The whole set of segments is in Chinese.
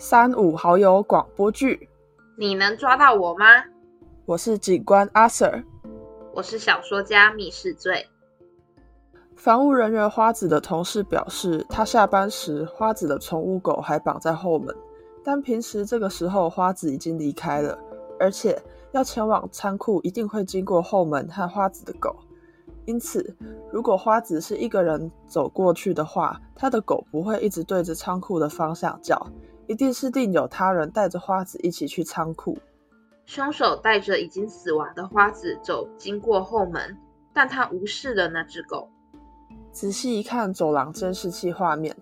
三五好友广播剧，你能抓到我吗？我是警官阿 Sir，我是小说家密室罪。防务人员花子的同事表示，他下班时花子的宠物狗还绑在后门，但平时这个时候花子已经离开了，而且要前往仓库一定会经过后门和花子的狗，因此如果花子是一个人走过去的话，他的狗不会一直对着仓库的方向叫。一定是另有他人带着花子一起去仓库。凶手带着已经死亡的花子走经过后门，但他无视了那只狗。仔细一看走廊监视器画面，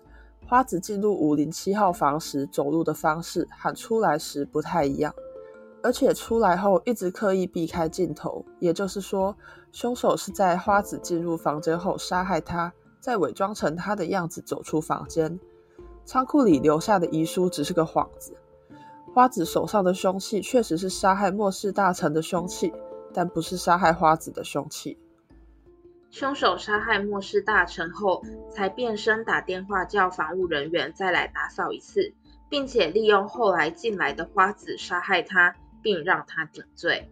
花子进入五零七号房时走路的方式和出来时不太一样，而且出来后一直刻意避开镜头。也就是说，凶手是在花子进入房间后杀害他，再伪装成他的样子走出房间。仓库里留下的遗书只是个幌子。花子手上的凶器确实是杀害末世大臣的凶器，但不是杀害花子的凶器。凶手杀害末世大臣后，才变身打电话叫防务人员再来打扫一次，并且利用后来进来的花子杀害他，并让他顶罪。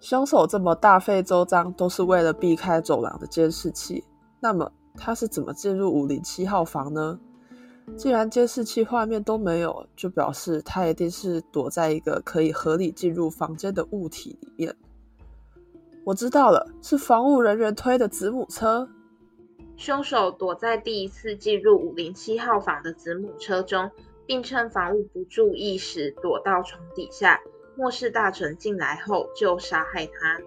凶手这么大费周章，都是为了避开走廊的监视器。那么他是怎么进入五零七号房呢？既然监视器画面都没有，就表示他一定是躲在一个可以合理进入房间的物体里面。我知道了，是防务人员推的子母车。凶手躲在第一次进入五零七号房的子母车中，并趁房务不注意时躲到床底下。末世大臣进来后就杀害他。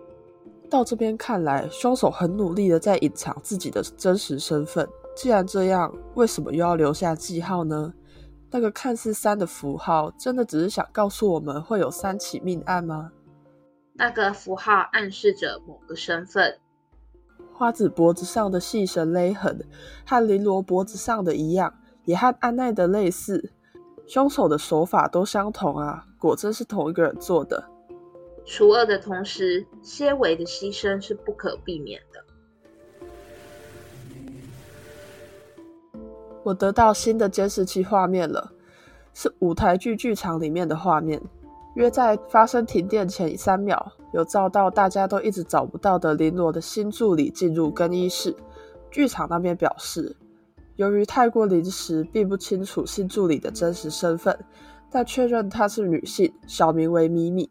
到这边看来，凶手很努力的在隐藏自己的真实身份。既然这样，为什么又要留下记号呢？那个看似三的符号，真的只是想告诉我们会有三起命案吗？那个符号暗示着某个身份。花子脖子上的细绳勒痕，和绫罗脖子上的一样，也和安奈的类似。凶手的手法都相同啊，果真是同一个人做的。除恶的同时，些微的牺牲是不可避免的。我得到新的监视器画面了，是舞台剧剧场里面的画面。约在发生停电前三秒，有照到大家都一直找不到的林罗的新助理进入更衣室。剧场那边表示，由于太过临时，并不清楚新助理的真实身份，但确认她是女性，小名为米米。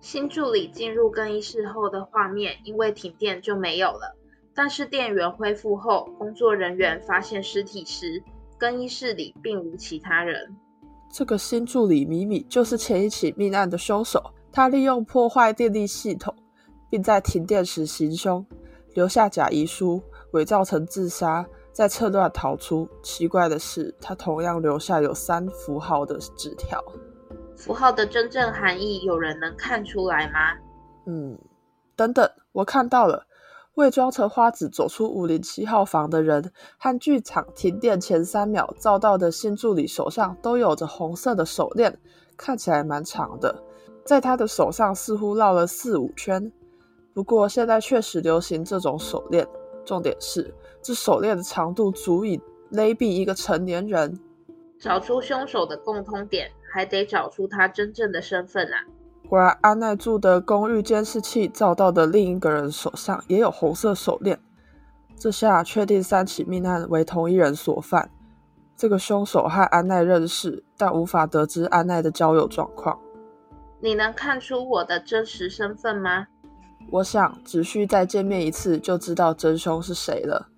新助理进入更衣室后的画面，因为停电就没有了。但是电源恢复后，工作人员发现尸体时，更衣室里并无其他人。这个新助理米米就是前一起命案的凶手。他利用破坏电力系统，并在停电时行凶，留下假遗书，伪造成自杀，再侧乱逃出。奇怪的是，他同样留下有三符号的纸条。符号的真正含义，有人能看出来吗？嗯，等等，我看到了。伪装成花子走出五零七号房的人，和剧场停电前三秒照到的新助理手上都有着红色的手链，看起来蛮长的，在他的手上似乎绕了四五圈。不过现在确实流行这种手链，重点是这手链的长度足以勒毙一个成年人。找出凶手的共通点，还得找出他真正的身份啊！果然，安奈住的公寓监视器照到的另一个人手上也有红色手链。这下确定三起命案为同一人所犯。这个凶手和安奈认识，但无法得知安奈的交友状况。你能看出我的真实身份吗？我想，只需再见面一次就知道真凶是谁了。